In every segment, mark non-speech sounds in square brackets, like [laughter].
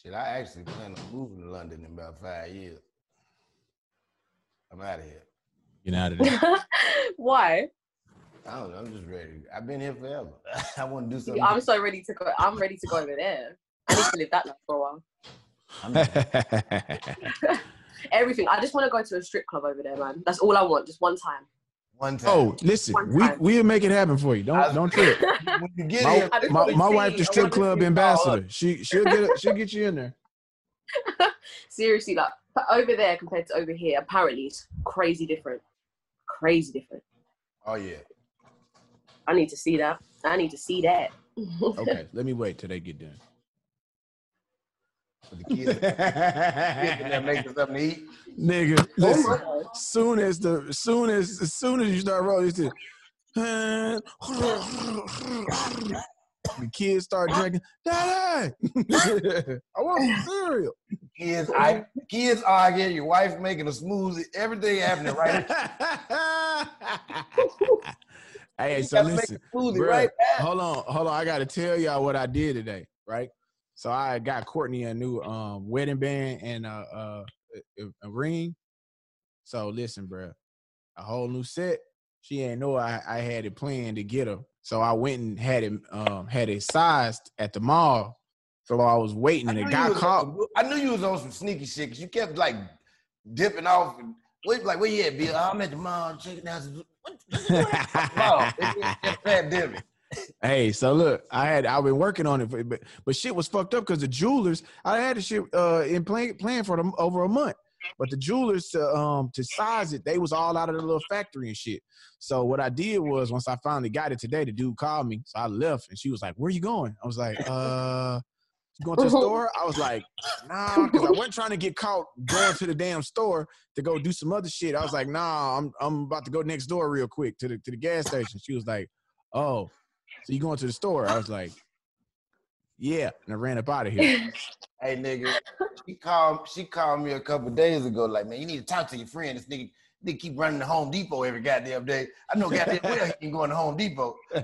Shit, I actually plan on moving to London in about five years. I'm out of here. Get out of there. [laughs] Why? I don't know. I'm just ready. I've been here forever. [laughs] I want to do something. I'm so ready to go. I'm ready to go over there. I need to live that life for a while. [laughs] Everything. I just want to go to a strip club over there, man. That's all I want. Just one time. One time. oh, listen, we we'll make it happen for you. Don't don't [laughs] trip. when you get My, here, my, my wife, the strip club ambassador. She she'll get she'll get you in there. Seriously, like over there compared to over here, apparently it's crazy different. Crazy different. oh yeah. I need to see that. I need to see that. Okay, [laughs] let me wait till they get done. For the kids, kids making something to eat. Nigga, Oh listen. God. soon as the soon as as soon as you start rolling, it's the the kids start drinking. Daddy, I want some cereal. Kids, I kids arguing. Your wife making a smoothie. Everything happening right. [laughs] hey, You so gotta listen, smoothie bruh, right hold on, hold on. I got to tell y'all what I did today, right? So I got Courtney a new um wedding band and a a, a, ring. So listen, bruh, a whole new set. She ain't know I, I had it planned to get her. So I went and had it um had it sized at the mall. So I was waiting and it got caught. on, I knew you was on some sneaky shit because you kept like dipping off. And, wait, like where you at, Bill? I'm at the mall checking out. What, what, what, mall? It's just pandemic. Hey, so look, I had I've been working on it, for, but but shit was fucked up because the jewelers I had the shit uh in plan plan for them over a month, but the jewelers to um to size it they was all out of the little factory and shit. So what I did was once I finally got it today, the dude called me, so I left and she was like, "Where you going?" I was like, "Uh." Going to the [laughs] store, I was like, nah, because I wasn't trying to get caught going to the damn store to go do some other shit. I was like, nah, I'm I'm about to go next door real quick to the to the gas station. She was like, oh, so you going to the store? I was like, yeah, and I ran up out of here. [laughs] Hey nigga, she called. She called me a couple days ago. Like, man, you need to talk to your friend. This nigga, nigga keep running to Home Depot every goddamn day. I know goddamn well he can go to Home Depot. [laughs]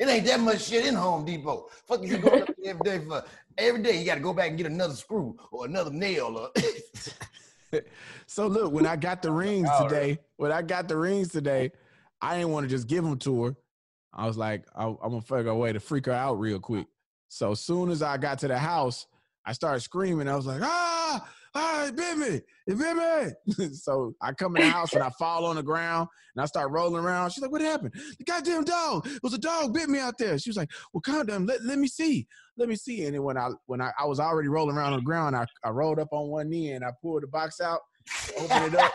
It ain't that much shit in Home Depot. Fuck he going up there every day for? Every day you got to go back and get another screw or another nail. Or [laughs] so look, when I got the rings today, when I got the rings today, I didn't want to just give them to her. I was like, I, I'm gonna figure a way to freak her out real quick. So as soon as I got to the house, I started screaming. I was like, ah, ah, it bit me, it bit me. [laughs] so I come in the house and I fall on the ground and I start rolling around. She's like, what happened? The goddamn dog. It was a dog bit me out there. She was like, well, calm down. Let, let me see. Let me see. And then when I when I, I was already rolling around on the ground, I, I rolled up on one knee and I pulled the box out, opened it up,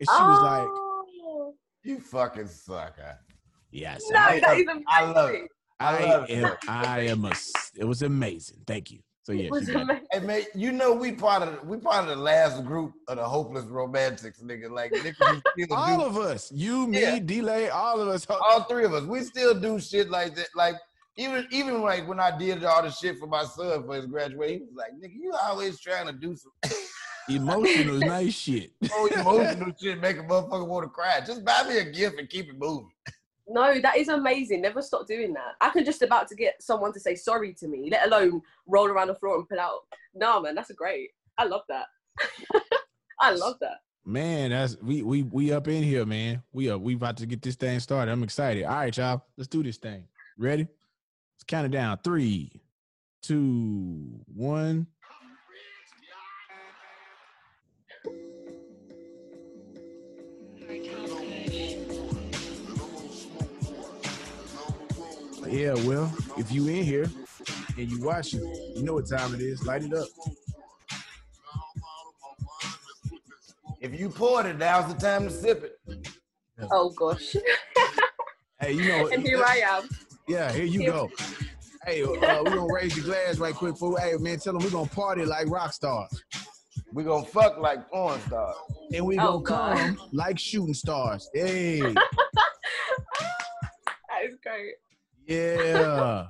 and she was like. You fucking sucker. yes, no, I, that is I love amazing. I I love it. am, I am a, s- it was amazing. Thank you. So yeah, It was it. amazing. Hey man, you know we part of the, we part of the last group of the hopeless romantics, nigga. Like niggas [laughs] who still all do, of us, you, me, Yeah. delay, all of us. all three of us, we still do shit like that. Like even even like when I did all the shit for my son for his graduation, he was like, "Nigga, you always trying to do some [laughs] Emotional, nice shit. oh, emotional shit, make a motherfucker want to cry. Just buy me a gift and keep it moving." No, that is amazing. Never stop doing that. I can just about to get someone to say sorry to me, let alone roll around the floor and pull out. Nah, man, that's great. I love that. [laughs] I love that. Man, that's we we we up in here, man. We are we about to get this thing started. I'm excited. All right, y'all. Let's do this thing. Ready? Let's count it down. Three, two, one. Yeah, well, if you in here and you watching, you know what time it is. Light it up. If you poured it, now's the time to sip it. Oh gosh. Hey, you know, [laughs] and here I am. Yeah, here you go. Hey, uh, we're gonna raise your glass right quick, fool. Hey, man, tell them we're gonna party like rock stars. We're gonna fuck like porn stars. And we Oh, gonna God. come like shooting stars. [laughs] Hey, That is great. yeah.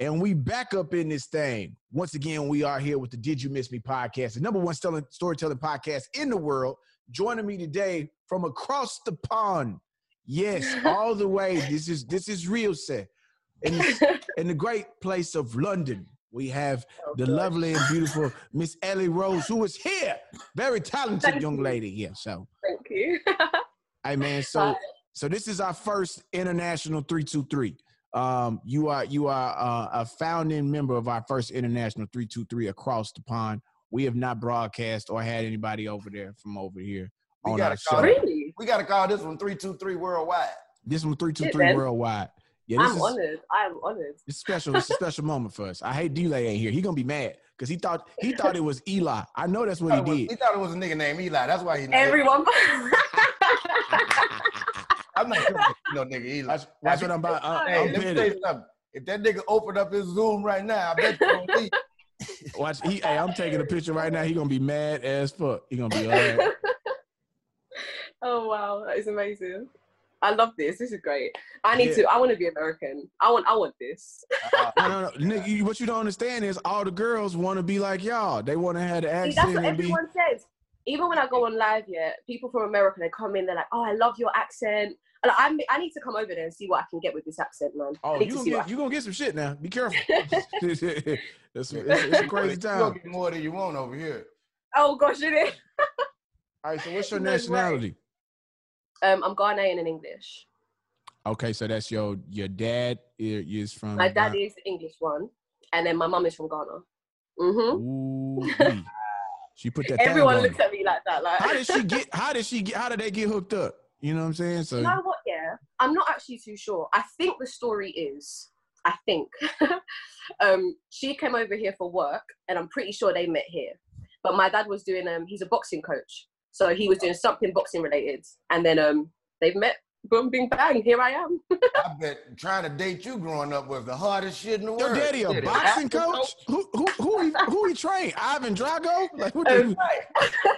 And we back up in this thing. Once again, we are here with the Did You Miss Me podcast, the number one story- storytelling podcast in the world. Joining me today from across the pond. Yes, [laughs] all the way. This is this is real set. In the, [laughs] in the great place of London, we have Oh, the gosh. lovely and beautiful Miss Eli Rose, who is here. Very talented Thank young you. lady here. So, Thank you. [laughs] hey man, so Hi. so this is our first international 323. Um, you are you are uh, a founding member of our first international 323 across the pond. We have not broadcast or had anybody over there from over here We on gotta our call show. it- really? We gotta call this one three two three worldwide. This one three two Shit, three worldwide. Yeah, this I'm is honored. I am honored. it's special. It's a special moment for us. I hate Delay ain't here. He gonna be mad because he thought he thought it was Eli. I know that's what he, it was- he he did. thought it was a nigga named Eli. That's why he. Everyone. [laughs] [laughs] I'm not sure no nigga Eli. That's, that's what I'm about. I, Hey, I'm let me tell you something. If that nigga opened up his Zoom right now, I bet you don't leave. [laughs] Watch. He, hey, I'm taking a picture right now. He gonna be mad as fuck. He gonna be all right. oh wow, that is amazing. I love this. This is great. I need Yeah. to. I want to be American. I want. I want this. Uh, No, no, no. Nigga, you- what you don't understand is all the girls want to be like y'all. They want to have the See, that's what and be. everyone says. Even when I go on live, yeah, people from America they come in. They're like, "Oh, I love your accent." And I, I need to come over there and see what I can get with this accent, man. Oh, you to gonna get you gonna get some shit now. Be careful. [laughs] [laughs] it's, it's, it's a crazy you time. gonna get more than you want over here. Oh gosh, it is. All right. So what's [laughs] your No way. nationality? Um, I'm Ghanaian and English. Okay, so that's your your dad is from. My dad Ghana. is the English one, and then my mum is from Ghana. Mm-hmm. [laughs] She put that. Everyone on looks at me like that. Like, How did she get? [laughs] How did she get? How did they get hooked up? You know what I'm saying? So you know what? Yeah, I'm not actually too sure. I think the story is, I think, [laughs] um, she came over here for work, and I'm pretty sure they met here. But my dad was doing um, he's a boxing coach, so he was doing something boxing related, and then um, they've met. Boom, bing, bang! Here I am. [laughs] I bet trying to date you growing up was the hardest shit in the world. your daddy a boxing coach? Who who who he, who he trained? Ivan Drago? Like what? Um, The, Right. [laughs]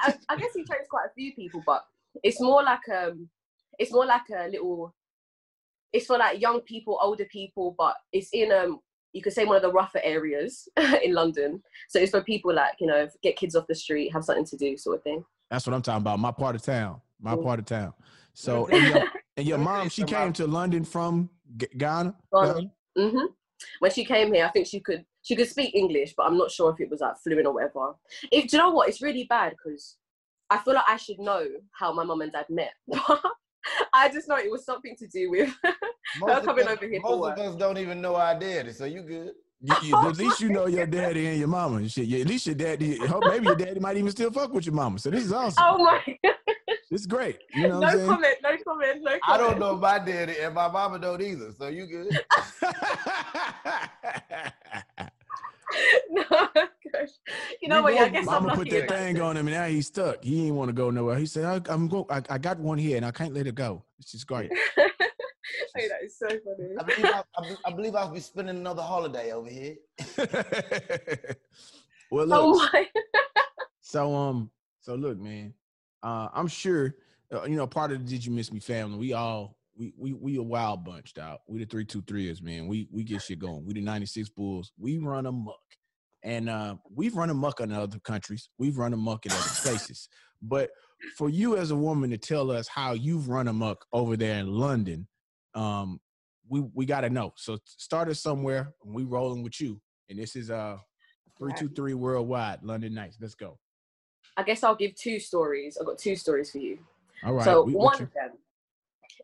I, I guess he trains quite a few people, but it's more like um, it's more like a little. It's for like young people, older people, but it's in um, you could say one of the rougher areas [laughs] in London. So it's for people like you know get kids off the street, have something to do, sort of thing. that's what I'm talking about. My part of town. My Mm. part of town. So [laughs] and your, and your Let me tell mom, she came to London from G- Ghana. Ghana. hmm When she came here, I think she could she could speak English, but I'm not sure if it was like fluent or whatever. If, do you know what? It's really bad because I feel like I should know how my mom and dad met. [laughs] I just know it was something to do with Most, of coming us, over here most of us don't even know our daddy, so you good. You, you, at least you know your daddy and your mama. and Shit, yeah, at least your daddy. Maybe your daddy might even still fuck with your mama. So this is awesome. Oh my! [laughs] This is great. You know what no I'm saying? comment. No comment. No comment. I don't know my daddy, and my mama don't either, so you good. [laughs] [laughs] no, gosh. You know what? Yeah, I guess I'm Mama put that that thing on him, and now he's stuck. He ain't want to go nowhere. He said, I, "I'm go. I, I got one here, and I can't let it go. It's just great." Hey, that is so funny. I believe I, I, I believe I'll be spending another holiday over here. [laughs] well, look. Oh my! [laughs] So um, so look, man. Uh, I'm sure uh, you know part of the Did You Miss Me family. We all we we we a wild bunch, out. We the three two threeers, man. We we get shit going. We the ninety six Bulls. We run amok, and uh, we've run amok in other countries. We've run amok in other places. But for you as a woman to tell us how you've run amok over there in London, um, we we got to know. So start us somewhere. And we rolling with you. And this is uh three two three worldwide London Nights. Let's go. I guess I'll give two stories. I've got two stories for you. All right. so we- one can- of them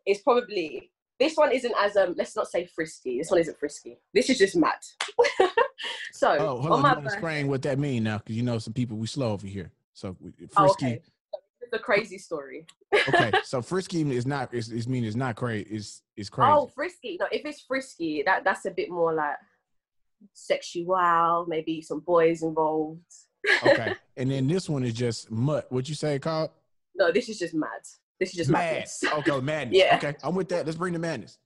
is probably this one isn't as um let's not say frisky. This one isn't frisky. This is just mad. [laughs] so Oh, hold on on. my You birthday- explain what that mean now? Because you know some people we slow over here. So we- Oh, frisky. okay. It's a crazy story. okay. [laughs] So frisky is not. Is is mean it's not crazy. Is is crazy. Oh, frisky. No, if it's frisky, that that's a bit more like sexual. Maybe some boys involved. Okay. [laughs] and then this one is just mutt. What you say called? No, this is just mad. This is just Mad. madness. Okay, oh, [laughs] madness. Yeah. Okay, I'm with that. Let's bring the madness.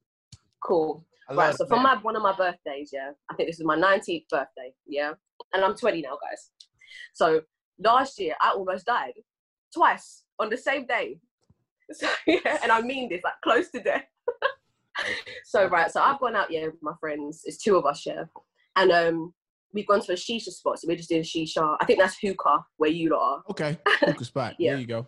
Cool. Right. So for my one of my birthdays, yeah, I think this is my 19th birthday, yeah, and I'm 20 now, guys. So last year I almost died twice on the same day. [laughs] So yeah, and I mean this like close to death. [laughs] so right, so I've gone out yeah with my friends. It's two of us, yeah, and um we've gone to a shisha spot. So we're just doing shisha. I think that's hookah where you lot are. Okay. [laughs] Hookah spot. Yeah. There you go.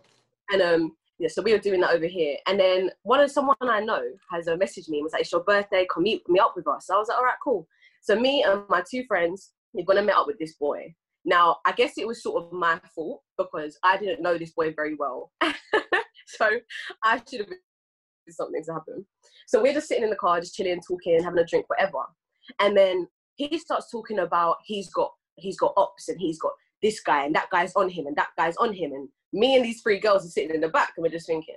And um yeah, so we were doing that over here. And then one of someone I know has a message me and was like, It's your birthday, come meet me up with us. So I was like, All right, cool. So me and my two friends, we're gonna meet up with this boy. Now, I guess it was sort of my fault because I didn't know this boy very well. [laughs] so I should have been something to happen. So we're just sitting in the car, just chilling, talking, having a drink, whatever. And then he starts talking about he's got he's got ops and he's got this guy and that guy's on him and that guy's on him and me and these three girls are sitting in the back and we're just thinking,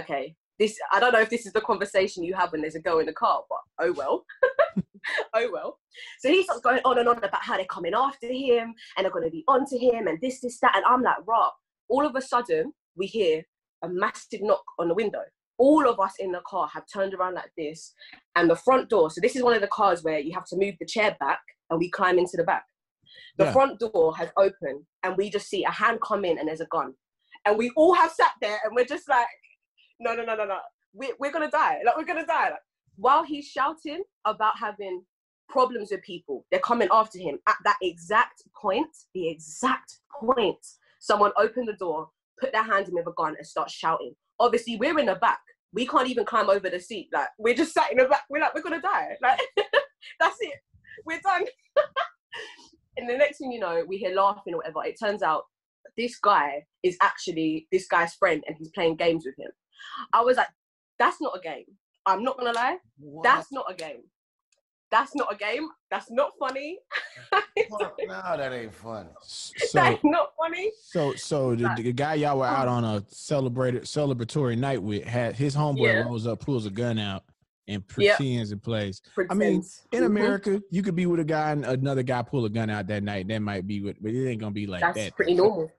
okay, this I don't know if this is the conversation you have when there's a girl in the car, but oh well. [laughs] oh well. So he starts going on and on about how they're coming after him and they're gonna be onto him and this, this, that. And I'm like, right. All of a sudden we hear a massive knock on the window. All of us in the car have turned around like this, and the front door. So this is one of the cars where you have to move the chair back and we climb into the back. The Yeah. front door has opened and we just see a hand come in and there's a gun. And we all have sat there and we're just like, no, no, no, no, no. We, we're to die. Like, we're to die. Like, while he's shouting about having problems with people, they're coming after him. At that exact point, the exact point, someone opened the door, put their hand in with a gun and start shouting. Obviously, we're in the back. We can't even climb over the seat. Like, we're just sat in the back. We're like, we're to die. Like, [laughs] that's it. We're done. [laughs] and the next thing you know, we hear laughing or whatever. It turns out this guy is actually this guy's friend and he's playing games with him. I was like, that's not a game. I'm not gonna lie, What? that's not a game. That's not a game. That's not funny. [laughs] No, that ain't funny. So that's not funny. so so the, the guy y'all were out on a celebrated celebratory night with had his homeboy Yeah. rolls up, pulls a gun out, and Yep. pretends and plays. I mean, Pretends. In Mhm. America, you could be with a guy and another guy pull a gun out that night. That might be what, but it ain't gonna be like that's that. pretty normal.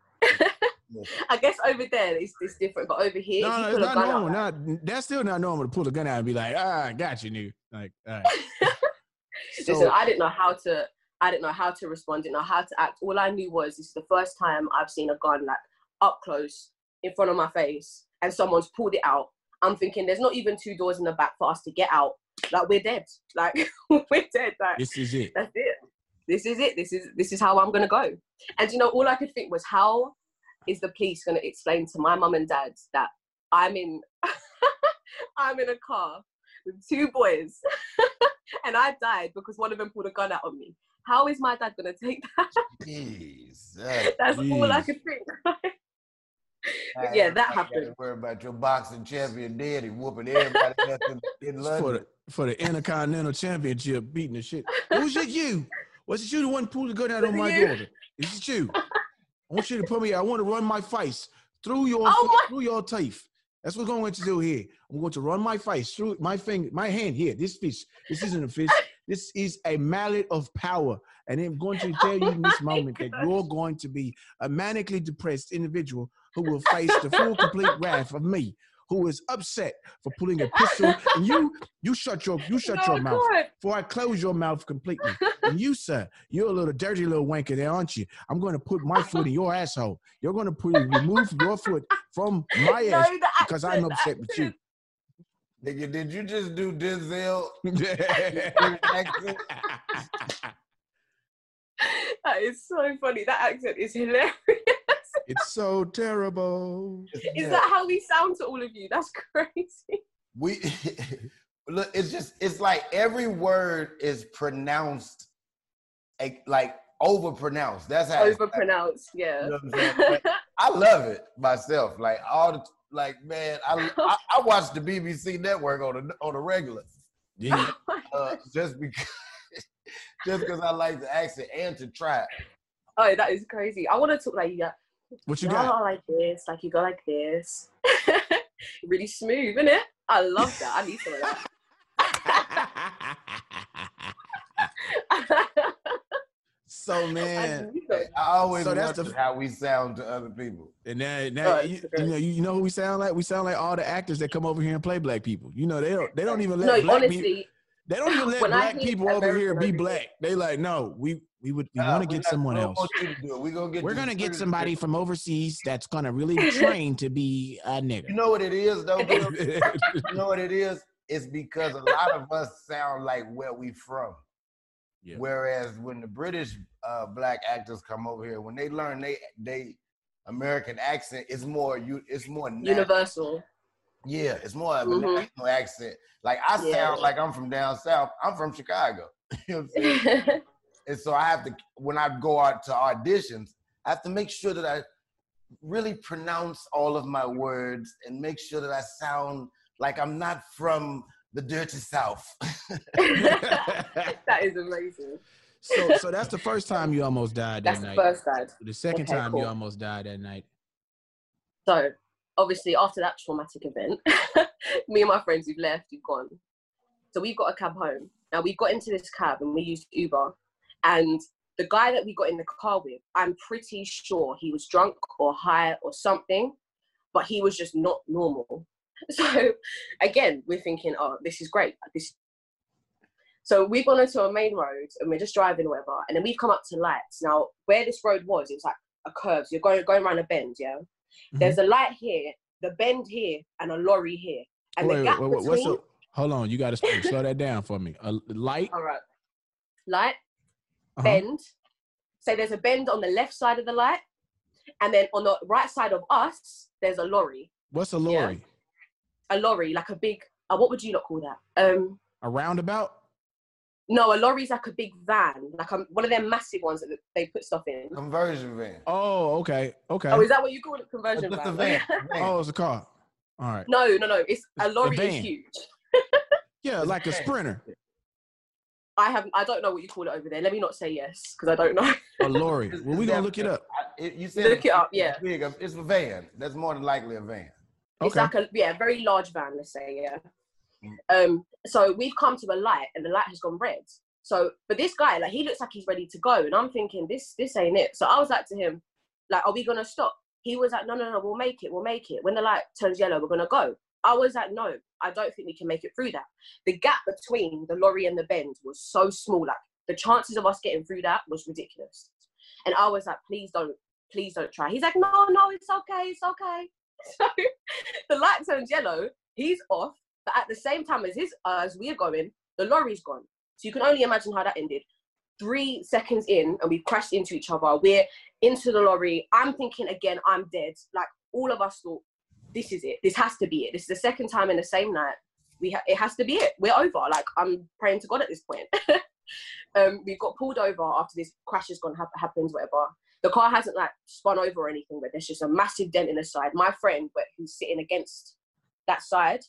[laughs] I guess over there it's, it's different, but over here, No, no, you it's pull not normal. out, Not that's still not normal to pull a gun out and be like, ah, I got you, nigga. Like, all right. [laughs] Listen, I didn't know how to. I didn't know how to respond. Didn't know how to act. All I knew was this is the first time I've seen a gun like up close in front of my face, and someone's pulled it out. I'm thinking there's not even two doors in the back for us to get out. Like we're dead. [laughs] Like we're dead. Like this is it. that's it. This is it. This is this is how I'm gonna go. And you know, all I could think was how is the police gonna explain to my mum and dad that I'm in [laughs] I'm in a car with two boys [laughs] and I died because one of them pulled a gun out on me. How is my dad gonna take [laughs] that? Jesus. That's all I Jeez. could think. But yeah, that happened. Worry about your boxing champion daddy whooping everybody else in, in for the for the Intercontinental Championship, beating the shit. Who's it you? Was it you the one pulled the gun out on my it you? daughter? Is it you? I want you to put me. I want to run my face through your Oh through your teeth. That's what I'm going to do here. I'm going to run my face through my finger, my hand here. This fish. This isn't a fish. [laughs] This is a mallet of power. And I'm going to tell you in this Oh moment that you're going to be a manically depressed individual who will face the full, complete wrath of me, who is upset for pulling a pistol. And you, you shut your, you [laughs] shut oh your mouth God. before I close your mouth completely. and you, sir, you're a little dirty little wanker there, aren't you? I'm going to put my foot in your asshole. You're going to put remove your foot from my ass the because I'm accent, upset with you. Nigga, did you just do Denzel? [laughs] [laughs] accent? That is so funny. That accent is hilarious. It's so terrible. Is Yeah. that how we sound to all of you? That's [laughs] crazy. we [laughs] look it's just it's like every word is pronounced like, like overpronounced that's how it's- Overpronounced, yeah. you know I'm saying? Like, i [laughs] love it myself like all the like man i i, I watch the bbc network on a on a regular Yeah. uh, just because just because i like the accent and to try it. oh, that is crazy. I want to talk like you got, What you you got? like this, like you go like this. [laughs] really smooth, isn't it? I love that. I need some of that. [laughs] so [laughs] man, need i always So that's the- how we sound to other people and now, now Oh, you, you know you know who we sound like? We sound like all the actors that come over here and play black people. You know they don't they don't even let No, black people honestly, they don't even let when black people over here be black. They like no, we we would we Nah, want to get someone else. want you to do it. We're gonna get We're gonna get through. somebody from overseas that's gonna really [laughs] train to be a nigga. You know what it is though, [laughs] you know what it is? It's because a lot of us sound like where we from. Yeah. Whereas when the British uh, black actors come over here, when they learn they they American accent is more you. It's more nat- Universal. Yeah, it's more of a Mhm. national accent. Like I sound Yeah. like I'm from down south. I'm from Chicago. [laughs] you know what I'm [laughs] saying? and so I have to when I go out to auditions, I have to make sure that I really pronounce all of my words and make sure that I sound like I'm not from the dirty south. [laughs] that is amazing. so so that's the first time you almost died that night. That's that the first side. The second Okay, time you almost died that night. So obviously after that traumatic event, [laughs] me and my friends we've left, we've gone. So we've got a cab home. Now we got into this cab and we used Uber. And the guy that we got in the car with, I'm pretty sure he was drunk or high or something, but he was just not normal. [laughs] So again, we're thinking, oh, this is great. This so we've gone onto a main road and we're just driving or whatever, and then we've come up to lights. Now, where this road was, it was like a curve. So you're going going around a bend, yeah. Mm-hmm. There's a light here, the bend here, and a lorry here. And wait, the wait, gap wait, wait, what's between. up? Hold on, you got to slow that down for me. A light. All right. Light, uh-huh. bend. So there's a bend on the left side of the light, and then on the right side of us, there's a lorry. What's a lorry? A lorry, like a big. Uh, what would you not call that? Um, A roundabout? No, a lorry's like a big van, like um, one of them massive ones that they put stuff in. Conversion van. Oh, okay, okay. Oh, is that what you call it? Conversion Just van. van. [laughs] van. Oh, it's a car. All right. no, no, no. It's a It's a lorry is huge. [laughs] Yeah, It's like a van. sprinter. I have. I don't know what you call it over there. Let me not say yes because I don't know. A lorry. [laughs] Well, we it's gonna look it up. I- it- you said Look it up, it's yeah. Big. It's a van. That's more than likely a van. It's Okay. like a yeah, very large van, let's say, yeah. Um, so we've come to a light and the light has gone red. So but this guy, like he looks like he's ready to go. And I'm thinking, this this ain't it. So I was like to him, like, are we gonna stop? He was like, no, no, no, we'll make it, we'll make it. When the light turns yellow, we're gonna go. I was like, no, I don't think we can make it through that. The gap between the lorry and the bend was so small, like the chances of us getting through that was ridiculous. And I was like, please don't, please don't try. He's like, no, no, it's okay, it's okay. [laughs] So the light turns yellow, he's off, but at the same time as his as we're going, the lorry's gone. So you can only imagine how that ended. Three seconds in, and we've crashed into each other. We're into the lorry. I'm thinking again, I'm dead. Like all of us thought, this is it. This has to be it. This is the second time in the same night. We ha- it has to be it. We're over. Like I'm praying to God at this point. [laughs] um, we got pulled over after this crash has gone hap- happens, whatever. The car hasn't like spun over or anything, but there's just a massive dent in the side. My friend, but who's sitting against that side,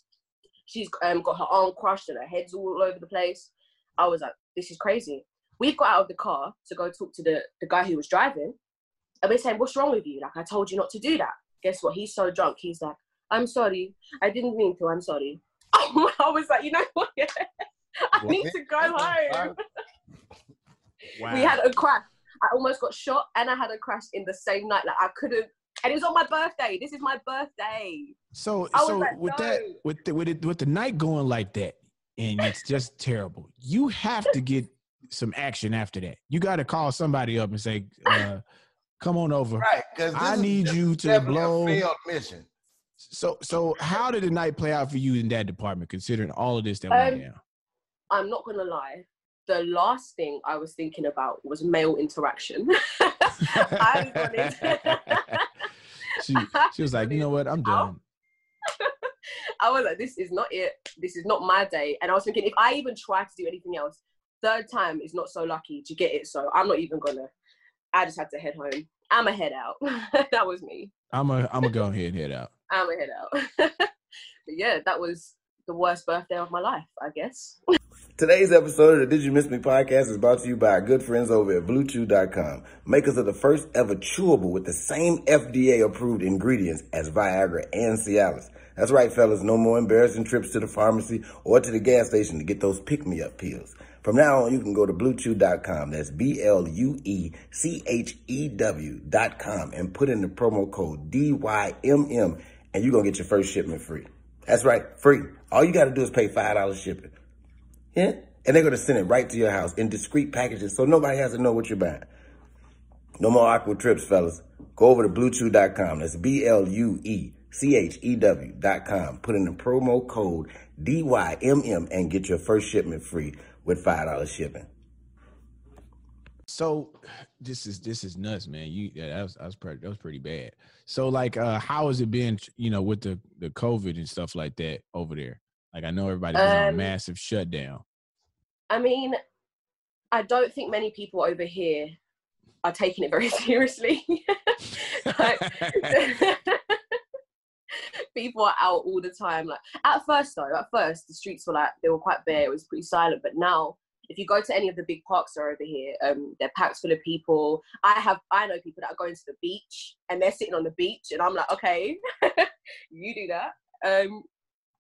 she's um, got her arm crushed and her head's all over the place. I was like, this is crazy. We've got out of the car to go talk to the, the guy who was driving. And we're saying, what's wrong with you? Like, I told you not to do that. Guess what? He's so drunk. He's like, I'm sorry. I didn't mean to. I'm sorry. [laughs] I was like, you know what? [laughs] I need to go home. Wow. [laughs] We had a crash. I almost got shot and I had a crash in the same night. Like, I couldn't. And it was on my birthday. This is my birthday. So so like, with that with the, with it with the night going like that and it's just [laughs] terrible. You have to get some action after that. You got to call somebody up and say, uh, "Come on over." Right. Because I need you to blow- a failed mission. So so how did the night play out for you in that department, considering all of this that went Um, down? I'm not gonna lie. The last thing I was thinking about was male interaction. [laughs] I was [laughs] she she was like, you know what, I'm [laughs] oh. done. [laughs] I was like, this is not it. This is not my day. And I was thinking, if I even try to do anything else, third time is not so lucky to get it. So I'm not even gonna. I just had to head home. I'm a head out. [laughs] that was me. I'm a I'm gonna go ahead and head out. I'm a head out. but yeah, that was the worst birthday of my life, I guess. Today's episode of the Did You Miss Me podcast is brought to you by our good friends over at BlueChew.com, makers of the first ever chewable with the same FDA approved ingredients as Viagra and Cialis. That's right, fellas, no more embarrassing trips to the pharmacy or to the gas station to get those pick me up pills. From now on, you can go to BlueChew.com, that's B L U E C H E W.com, and put in the promo code DYMM, and you're going to get your first shipment free. That's right, free. All you got to do is pay $5 shipping. Yeah. And they're going to send it right to your house in discreet packages so nobody has to know what you're buying. No more awkward trips, fellas. Go over to bluechew.com. That's B L U E C H E W.com. Put in the promo code DYMM and get your first shipment free with $5 shipping. so this is this is nuts, man. You yeah, that was that was pretty that was pretty bad. So like, uh, how has it been? You know, with the the COVID and stuff like that over there. Like I know everybody's been on a Um, massive shutdown. I mean, I don't think many people over here are taking it very [laughs] seriously. Like, [laughs] people are out all the time. Like at first though, at first the streets were like they were quite bare, it was pretty silent. But now if you go to any of the big parks that are over here, um, they're packed full of people. I have I know people that are going to the beach and they're sitting on the beach and I'm like, okay, [laughs] you do that. Um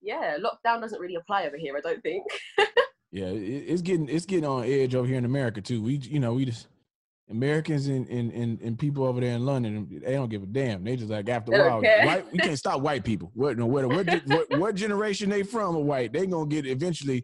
yeah, lockdown doesn't really apply over here, I don't think. [laughs] Yeah, it's getting it's getting on edge over here in America too. We you know we just Americans and and, and, and people over there in London they don't give a damn. They just like after a while, care. white, we can't stop white people. What no what what, what what generation they from are white? They gonna get eventually.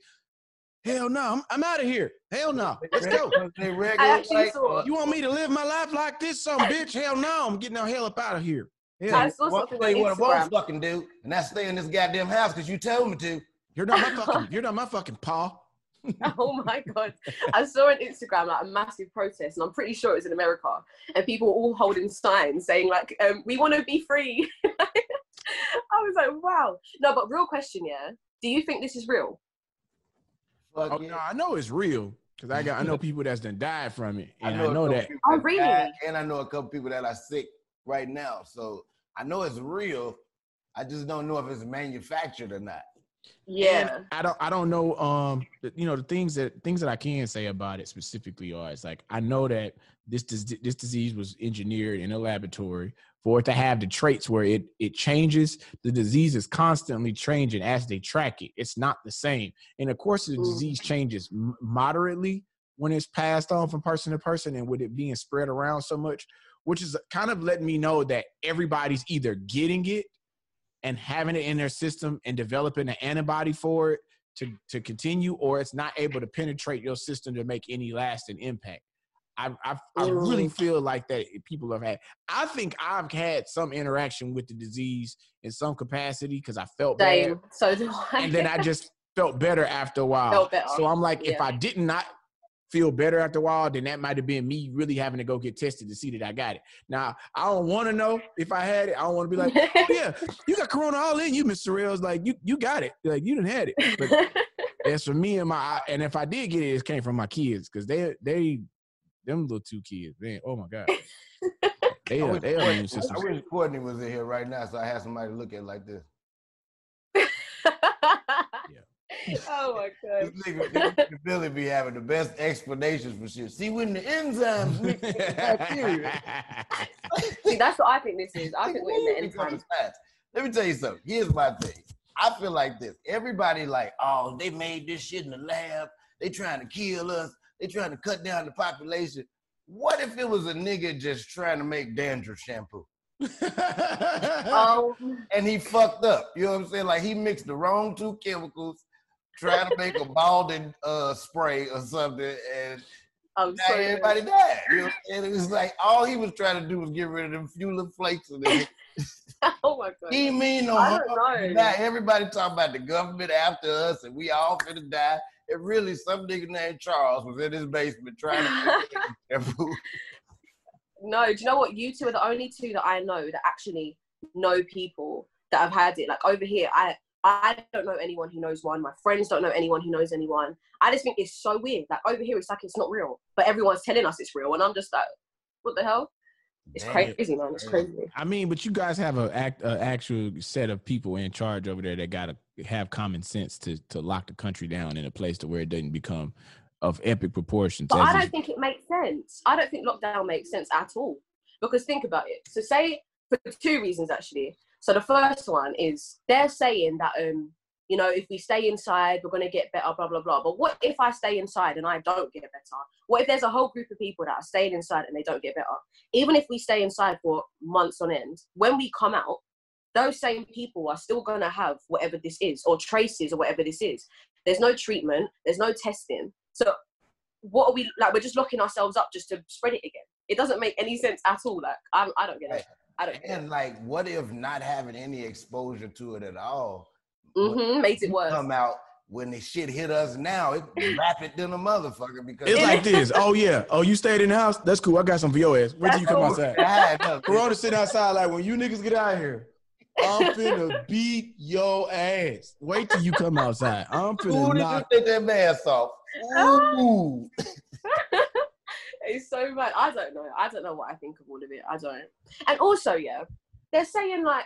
Hell no, I'm, I'm out of here. Hell no, let's go. Regular actually saw- You want me to live my life like this, some bitch? Hell no, I'm getting the hell up out of here. I Hell, saw Well, something tell you on what I won't Instagram. fucking do, and that's stay in this goddamn house because you told me to. you're not my [laughs] fucking you're not my fucking paw. [laughs] oh my god! I saw on Instagram like a massive protest, and I'm pretty sure it was in America, and people were all holding signs saying like, um, "We want to be free." [laughs] I was like, "Wow!" No, but real question, yeah. Do you think this is real? Fuck Oh yeah. no, I know it's real because I got I know people that's done died from it, and I know couple that. Oh, really? and I know a couple people that are sick right now. So I know it's real. I just don't know if it's manufactured or not. Yeah. And I don't I don't know um you know the things that things that I can say about it specifically are it's like I know that this dis- this disease was engineered in a laboratory for it to have the traits where it it changes the disease is constantly changing as they track it it's not the same and of course the Mm. disease changes moderately when it's passed on from person to person and with it being spread around so much which is kind of letting me know that everybody's either getting it and having it in their system and developing an antibody for it to, to continue, or it's not able to penetrate your system to make any lasting impact. I, I, I really Mm. feel like that people have had. I think I've had some interaction with the disease in some capacity because I felt bad, So do I. and then I just [laughs] felt better after a while. So I'm like, if I did not feel better after a while, then that might have been me really having to go get tested to see that I got it. Now I don't want to know if I had it. I don't want to be like, oh yeah, [laughs] you got corona all in you, Mr. Rails. Like you, you got it. Like you didn't had it. But as for me and my, and if I did get it, it came from my kids because they, they, them little two kids, man. Oh my god, [laughs] they I are, wish they are Courtney- immune systems. I wish Courtney was in here right now, so I had somebody to look at it like this. [laughs] [laughs] Oh my god. This nigga, Billy be having the best explanations for shit. See, when the enzymes mix with the bacteria, [laughs] See, that's what I think this is. I think we're in the [laughs] Become Let me tell you something. Here's my thing. I feel like this. Everybody like, oh, they made this shit in the lab. They trying to kill us. They trying to cut down the population. What if it was a nigga just trying to make dandruff shampoo? Oh, and he fucked up. You know what I'm saying? Like he mixed the wrong two chemicals, trying to make a balding uh, spray or something, and I'm now so everybody died. You know what It was like all he was trying to do was get rid of them few little flakes of it. [laughs] [laughs] Oh my god. He mean no I harm. don't know. Now everybody talking about the government after us and we all finna die. And really, some nigga named Charles was in his basement trying to. [laughs] No, do you know what? You two are the only two that I know that actually know people that have had it. Like over here, I I don't know anyone who knows one. My friends don't know anyone who knows anyone. I just think it's so weird. Like over here, it's like it's not real, but everyone's telling us it's real, and I'm just like, what the hell? It's Damn. crazy, man. It's Crazy. crazy. I mean, but you guys have a act, a actual set of people in charge over there that gotta have common sense to to lock the country down in a place to where it doesn't become of epic proportions. But I don't think it makes sense. I don't think lockdown makes sense at all. Because think about it. So say for two reasons actually. So the first one is they're saying that um, you know, if we stay inside, we're gonna get better, blah blah blah. But what if I stay inside and I don't get better? What if there's a whole group of people that are staying inside and they don't get better? Even if we stay inside for months on end, when we come out, those same people are still gonna have whatever this is, or traces or whatever this is. There's no treatment, there's no testing. So what are we like? We're just locking ourselves up just to spread it again. It doesn't make any sense at all. Like I, I don't get it. I don't get it. And like, what if not having any exposure to it at all? hmm makes it worse. Come out, when the shit hit us now, it's rapid than a motherfucker because It's like this. Oh yeah. [laughs] Oh, you stayed in the house? That's cool. I got some for your ass. Wait till you come outside. God, Corona sitting outside like when you niggas get out here. I'm finna beat your ass. Wait till you come outside. I'm finna Who finna did you take that mask off? [laughs] Ooh. [laughs] it's so bad. I don't know. I don't know what I think of all of it. I don't. And also, yeah, they're saying like,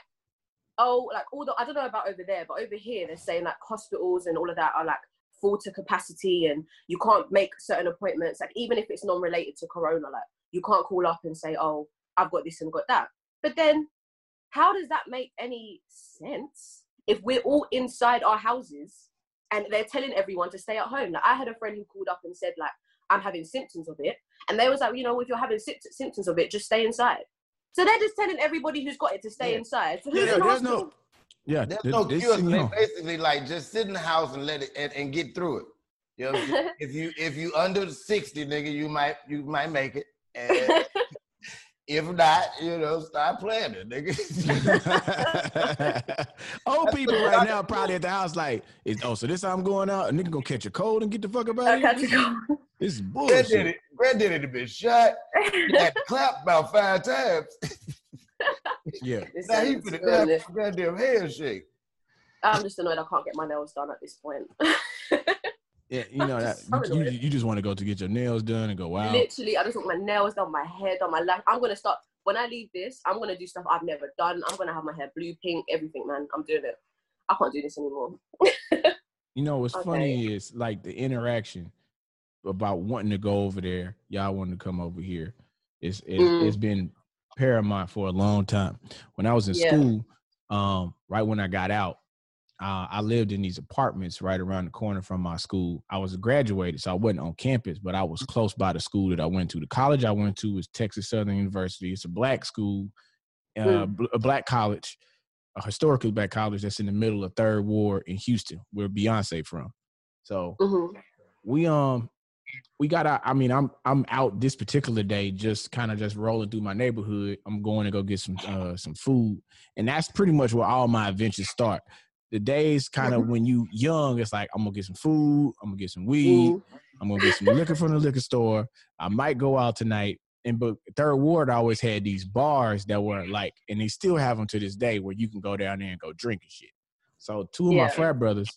oh, like all the I don't know about over there, but over here they're saying like hospitals and all of that are like full to capacity, and you can't make certain appointments. Like even if it's non-related to corona, like you can't call up and say, oh, I've got this and got that. But then, how does that make any sense if we're all inside our houses and they're telling everyone to stay at home? Like I had a friend who called up and said like. I'm having symptoms of it. And they was like, you know, if you're having symptoms of it, just stay inside. So they're just telling everybody who's got it to stay Yeah. inside. So who's Yeah, in there's no. hospital? Yeah, There's no cure. They you know. basically like just sit in the house and let it and, and get through it. You know, what I'm saying? [laughs] if you if you under sixty, nigga, you might you might make it. And [laughs] if not, you know, start playing it, nigga. [laughs] Old people right now probably at the house like, oh, so this how I'm going out? A nigga gonna catch a cold and get the fuck about out I of got here? to go. This is Granddaddy, bullshit. granddaddy had been shot. He had [laughs] clapped about five times. [laughs] Yeah. Now he Listen, to finna be honest, damn goddamn head shake. I'm just annoyed I can't get my nails done at this point. Yeah, you know that you, you just want to go to get your nails done and go out. Literally, I just want my nails done, my hair done, my life. I'm gonna start when I leave this. I'm gonna do stuff I've never done. I'm gonna have my hair blue, pink, everything, man. I'm doing it. I can't do this anymore. You know what's [laughs] Okay. funny is like the interaction about wanting to go over there. Y'all wanting to come over here. It's it, Mm. it's been paramount for a long time. When I was in Yeah. school, um, right when I got out, uh, I lived in these apartments right around the corner from my school. I was graduated, so I wasn't on campus, but I was close by the school that I went to. The college I went to was Texas Southern University. It's a black school, uh, Mm. a black college, a historically black college that's in the middle of Third Ward in Houston, where Beyonce from. So hmm we um we got out. I mean, I'm I'm out this particular day, just kind of just rolling through my neighborhood. I'm going to go get some uh some food, and that's pretty much where all my adventures start. The days kind of when you young, it's like I'm gonna get some food, I'm gonna get some weed. I'm gonna get some liquor from the liquor store. I might go out tonight. And but Third Ward always had these bars that were like, and they still have them to this day, where you can go down there and go drink and shit. So two of my frat brothers,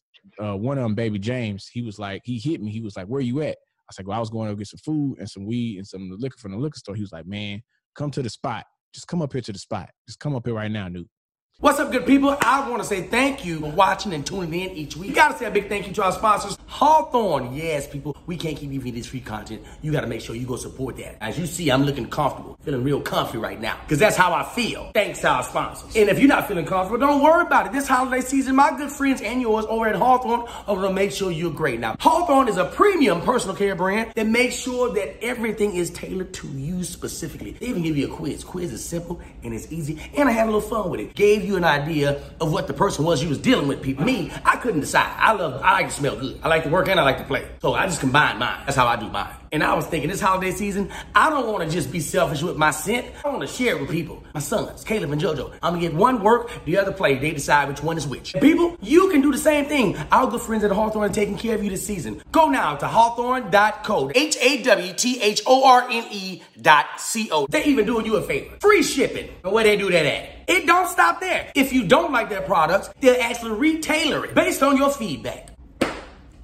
uh, one of them, baby James, he was like, he hit me. He was like, "Where you at?" I said, like, "Well, I was going to get some food and some weed and some liquor from the liquor store." He was like, "Man, come to the spot. Just come up here to the spot. Just come up here right now, dude." What's up, good people? I want to say thank you for watching and tuning in each week. Gotta say a big thank you to our sponsors, Hawthorne. Yes, people, we can't keep giving this free content. You gotta make sure you go support that. As you see, I'm looking comfortable, feeling real comfy right now, because that's how I feel. Thanks to our sponsors. And if you're not feeling comfortable, don't worry about it. This holiday season, my good friends and yours over at Hawthorne are gonna make sure you're great. Now, Hawthorne is a premium personal care brand that makes sure that everything is tailored to you specifically. They even give you a quiz. Quiz is simple and it's easy, and I had a little fun with it. Gave you an idea of what the person was you was dealing with. People, me, I couldn't decide. I love, I like to smell good. I like to work and I like to play. So I just combine mine. That's how I do mine. And I was thinking this holiday season, I don't want to just be selfish with my scent. I want to share it with people. My sons, Caleb and JoJo. I'm gonna get one work, the other play. They decide which one is which. People, you can do the same thing. Our good friends at Hawthorne are taking care of you this season. Go now to hawthorne.co. H-A-W-T-H-O-R-N-E dot C-O. They even doing you a favor. Free shipping. And where they do that at? It don't stop there. If you don't like their products, they'll actually retailor it based on your feedback.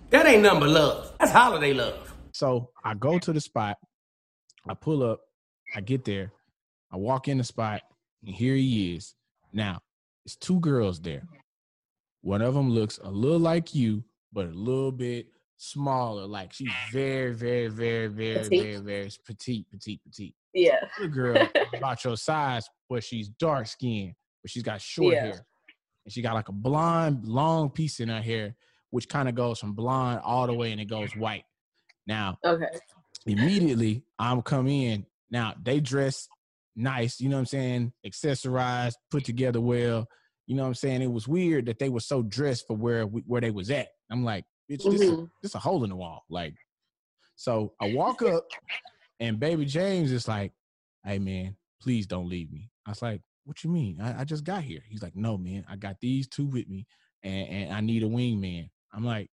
That ain't number love. That's holiday love. So I go to the spot, I pull up, I get there, I walk in the spot, and here he is. Now, it's two girls there. One of them looks a little like you, but a little bit smaller. Like she's very, very, very, very, Petite. very, very petite, petite, petite. Yeah. The girl [laughs] about your size, but she's dark skinned, but she's got short Yeah. hair. And she got like a blonde, long piece in her hair, which kind of goes from blonde all the way and it goes white. Now, Okay. immediately I'm come in. Now they dress nice, you know what I'm saying? Accessorized, put together well. You know what I'm saying? It was weird that they were so dressed for where we, where they was at. I'm like, bitch, this, is, Mhm. this a hole in the wall. Like, so I walk up and baby James is like, hey man, please don't leave me. I was like, what you mean? I, I just got here. He's like, no, man, I got these two with me and, and I need a wingman. I'm like,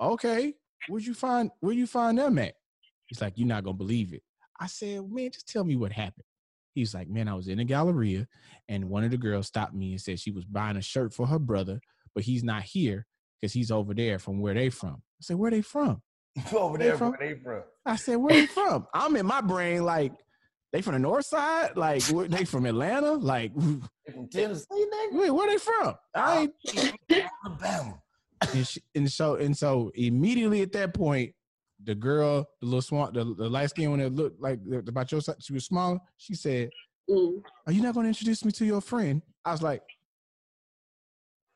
okay, where'd you find where you find them at? He's like, you're not gonna believe it. I said, man, just tell me what happened. He's like, man, I was in a Galleria and one of the girls stopped me and said she was buying a shirt for her brother, but he's not here because he's over there from where they from. I said, where they from? [laughs] Over there, from- where they from? I said, where they from? I'm in my brain like, they from the north side? Like, they from Atlanta? Like, [laughs] They from Tennessee, nigga? wait, where they from? I oh, ain't Alabama. And, she, and so and so immediately at that point, the girl, the little swan, the, the light skin one that looked like about your size, she was smaller. She said, Mm. "Are you not going to introduce me to your friend?" I was like,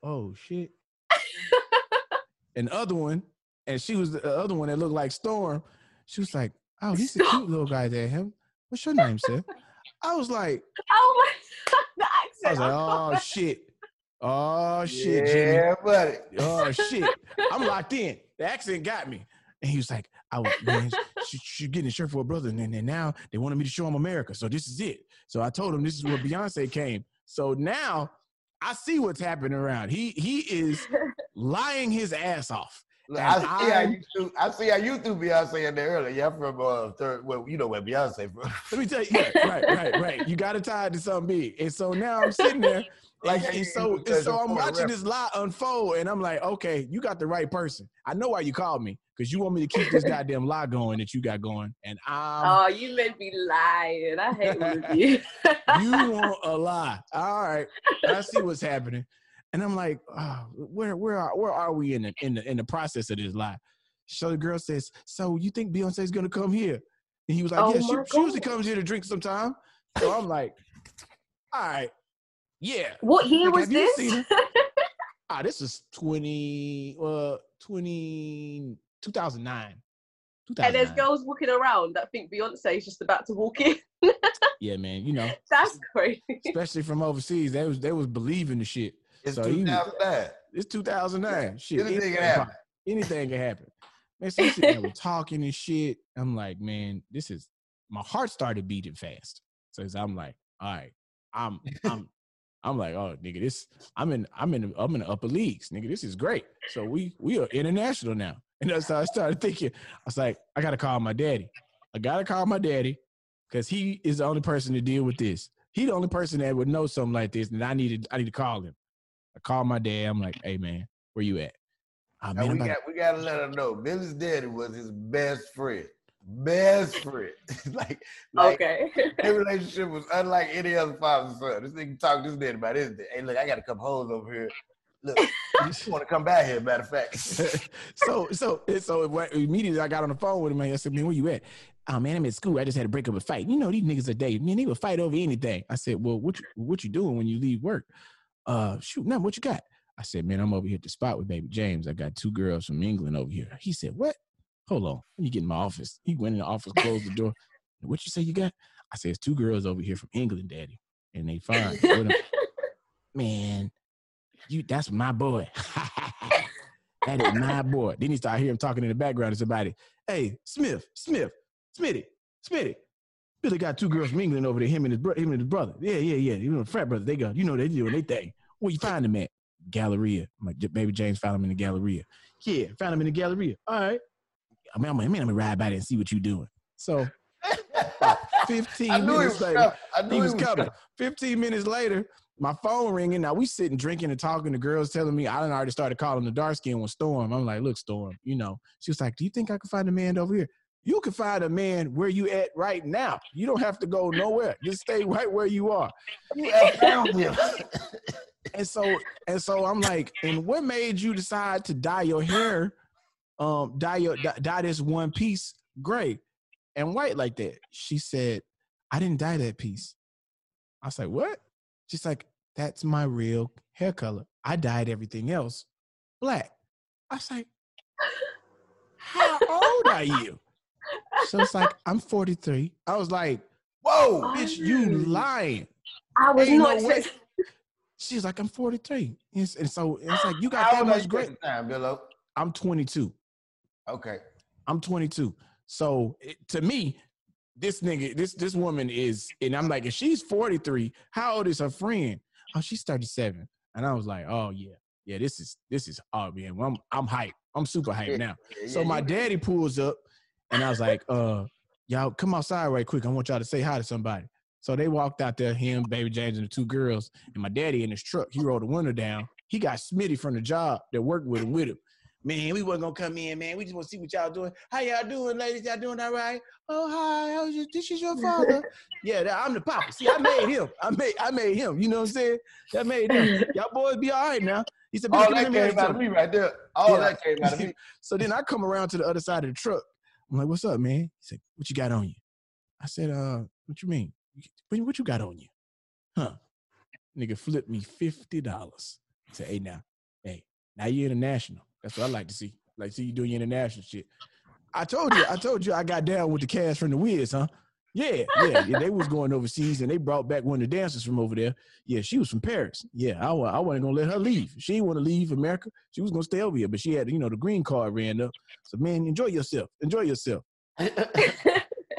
"Oh shit!" [laughs] and the other one, and she was the other one that looked like Storm. She was like, "Oh, he's a cute little guy there. Him. What's your name, sir?" I was like, [laughs] Oh my the I was like, "Oh shit." Oh shit, Jimmy. Buddy. oh [laughs] shit, I'm locked in. The accent got me. And he was like, I was man, [laughs] she, she getting a shirt for a brother, and then and now they wanted me to show him America. So this is it. So I told him this is where Beyonce came. So now I see what's happening around. He he is [laughs] lying his ass off. Look, I see how I'm- you threw. I see how you threw Beyonce in there earlier. Yeah, from uh, third. Well, you know where Beyonce from. Let me tell you, yeah, right, right, right. You got to tie it to something big. And so now I'm sitting there, like, Yeah, and so, can and so I'm watching this lie unfold, and I'm like, okay, you got the right person. I know why you called me because you want me to keep this [laughs] goddamn lie going that you got going, and I'm Oh, you made me lying. I hate [laughs] you. you [laughs] want a lie. All right, I see what's happening, and I'm like, oh, where where are where are we in the in the in the process of this lie? So the girl says, so you think Beyonce's gonna come here? And he was like, Oh yeah, she, she usually comes here to drink sometime. So I'm like, all right, yeah. what year Like, was this? seen [laughs] Ah, this is 20, uh, 20, 2009. and there's girls walking around that think Beyonce is just about to walk in. [laughs] Yeah, man, you know, That's crazy. especially from overseas, they was they was believing the shit. It's So he- 2009. It's 2009. Shit, Anything anything, can happen. pop- anything can happen. Man, so we sitting there, we're [laughs] talking and shit. I'm like, man, this is my heart started beating fast. So I'm like, all right, I'm I'm I'm like, oh nigga, this I'm in I'm in I'm in the upper leagues, nigga. This is great. So we we are international now. [laughs] And that's how I started thinking. I was like, I gotta call my daddy. I gotta call my daddy because he is the only person to deal with this. He the only person that would know something like this, and I needed I need to call him. I called my dad. I'm like, hey man, where you at? Ah, man, we got we gotta let her know. Billy's daddy was his best friend. Best friend. [laughs] like, like okay. [laughs] their relationship was unlike any other father and son. This nigga talk this his daddy about his day. Hey, look, I got a couple hoes over here. Look, you just want to come back here, matter of fact. [laughs] so so so immediately I got on the phone with him. and I said, man, where you at? Oh man, I'm at school. I just had to break up a fight. You know these niggas are dating. Man, they would fight over anything. I said, well, what you, what you doing when you leave work? Uh, shoot, nothing. What you got? I said, man, I'm over here at the spot with baby James. I got two girls from England over here. He said, what? Hold on. Me get in my office. He went in the office, closed the door. What you say you got? I said, it's two girls over here from England, daddy. And they fine. [laughs] Man, you that's my boy. [laughs] that is my boy. Then he started hearing him talking in the background to somebody. Hey, Smith, Smith, Smitty, Smitty. Billy got two girls from England over there, him and his brother, him and his brother. Yeah, yeah, yeah. You know, frat brother. They got, you know, they doing their thing. Where you find them at? Galleria. Like, baby James found him in the Galleria. Yeah, found him in the Galleria. All right. I mean, I'm like, man, I'm gonna ride by there and see what you're doing. So [laughs] 15 I knew he minutes later. I knew he was coming. 15 minutes later, my phone ringing. Now we sitting drinking and talking. The girls telling me I done already started calling the dark skin one Storm. I'm like, look, Storm, you know. She was like, Do you think I could find a man over here? You can find a man where you at right now. You don't have to go nowhere. Just stay right where you are. You have found him. And so and so I'm like, and what made you decide to dye your hair, um, dye your dye, dye this one piece gray and white like that? She said, I didn't dye that piece. I was like, what? She's like, that's my real hair color. I dyed everything else black. I was like, how old are you? So it's like, I'm 43. I was like, Whoa. bitch, you lying. I was Ain't not no way. [laughs] She's like, I'm 43. And, s- and so it's like, you got that much you great. time, Billo? I'm 22. Okay. I'm 22. So it, to me, this nigga, this this woman is, and I'm like, if she's 43, how old is her friend? Oh, she's 37. And I was like, oh yeah, yeah, this is this is oh man, I'm I'm hyped. I'm super hyped now. So my daddy pulls up, and I was like, uh, y'all come outside right quick. I want y'all to say hi to somebody. So they walked out there, him, baby James, and the two girls, and my daddy in his truck. He rolled the window down. He got Smitty from the job that worked with him with him. Man, we wasn't gonna come in, man. We just want to see what y'all doing. How y'all doing, ladies? Y'all doing all right? Oh, hi. How's your, this is your father. [laughs] yeah, that- I'm the papa. See, I made him. I made I made him. You know what I'm saying? That made him. [laughs] Y'all boys be all right now. He said, All that came out of me." me right there. All Yeah. that came out of me. [laughs] So then I come around to the other side of the truck. I'm like, "What's up, man?" He said, "What you got on you?" I said, "Uh, what you mean? What, what you got on you?" Huh? Nigga flipped me fifty dollars. Say, "Hey now, hey, now you're international. That's what I like to see. Like see you doing your international shit." I told you, I told you, I got down with the cash from the Wiz, huh? Yeah, yeah, yeah. They was going overseas, and they brought back one of the dancers from over there. Yeah, she was from Paris. Yeah, I, I wasn't gonna let her leave. She didn't want to leave America. She was gonna stay over here, but she had, you know, the green card ran up. So man, enjoy yourself. Enjoy yourself.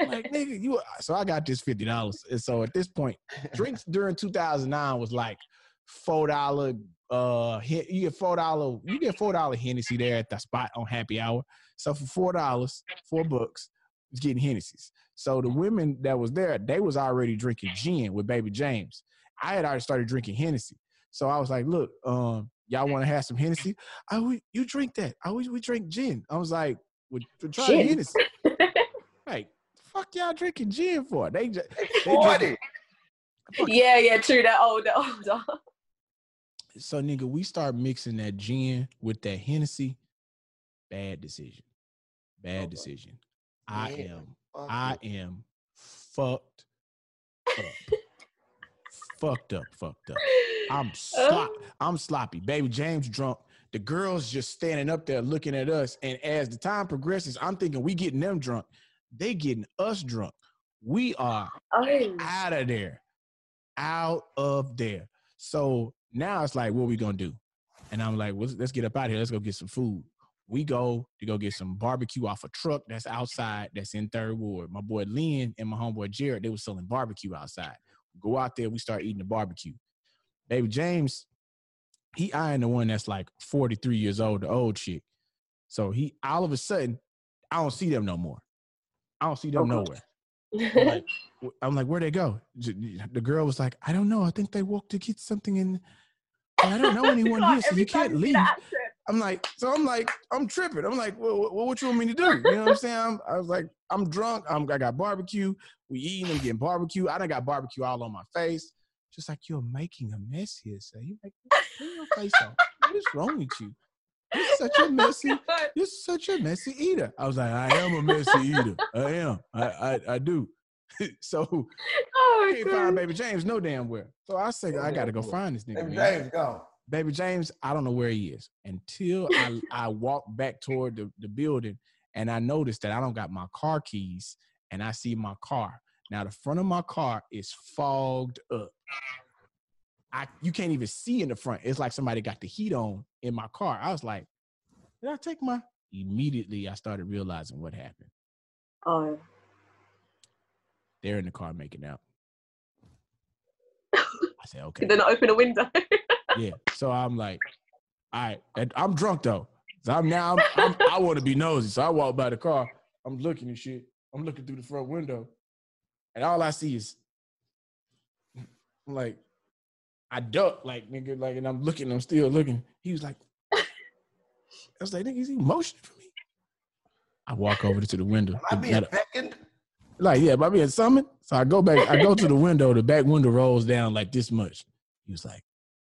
Like nigga, you. So I got this fifty dollars, and so at this point, drinks during 2009 was like four dollar. Uh, you get four dollar. You get four dollar Hennessy there at the spot on happy hour. So for four dollars, four bucks, it's getting Hennessy's. So the women that was there, they was already drinking gin with Baby James. I had already started drinking Hennessy. So I was like, look, um, y'all want to have some Hennessy? I we, you drink that. I we, we drink gin. I was like, well, try Gin? Hennessy. [laughs] Like, fuck y'all drinking gin for? They just they drink- 40. yeah, yeah, true. That old, that old. So nigga, we start mixing that gin with that Hennessy. Bad decision. Bad Okay. decision. I am Fuck I it. am fucked up. fucked up, fucked up. I'm slop, [laughs] oh. I'm sloppy. Baby James drunk. The girls just standing up there looking at us. And as the time progresses, I'm thinking we getting them drunk. They getting us drunk. We are Oh, out of there. Out of there. So now it's like, what are we gonna do? And I'm like, well, let's get up out here. Let's go get some food. We go to go get some barbecue off a truck that's outside, that's in Third Ward. My boy Lynn and my homeboy Jared, they was selling barbecue outside. Go out there, we start eating the barbecue. Baby James, he eyeing the one that's like 43 years old, the old chick. So he all of a sudden, I don't see them no more. I don't see them oh, Okay. nowhere. I'm like, [laughs] I'm like, where'd they go? The girl was like, I don't know. I think they walked to get something in. I don't know [laughs] anyone here, so you can't leave. I'm like, so I'm like, I'm tripping. I'm like, well, well, what you want me to do? You know what I'm saying? I'm, I was like, I'm drunk. I'm, I got barbecue. We eating. I'm getting barbecue. I done got barbecue all on my face. Just like you're making a mess here, sir. You make [laughs] your face off. What is wrong with you? You're [laughs] such a messy. You're such a messy eater. I was like, I am a messy eater. I am. I I, I do. [laughs] so Oh, can't find Baby James no damn where. So I say I gotta go find this nigga. Baby man. James gone. Baby James, I don't know where he is until I, [laughs] I walk back toward the, the building and I notice that I don't got my car keys and I see my car. Now the front of my car is fogged up. I you can't even see in the front. It's like somebody got the heat on in my car. I was like, did I take my immediately I started realizing what happened. Oh, They're in the car making out. I said, [laughs] okay. then open a window. [laughs] yeah. So I'm like, all right, and I'm drunk though. So I'm now I'm, I'm, I [laughs] want to be nosy. So I walk by the car. I'm looking and shit. I'm looking through the front window, and all I see is I'm like, I duck like nigga, like, and I'm looking. I'm still looking. He was like, I was like, nigga, is he motioning for me? I walk over to the window. Am I being beckoned? Like, yeah, by being summoned. So I go back. I go to the window. The back window rolls down like this much. He was like.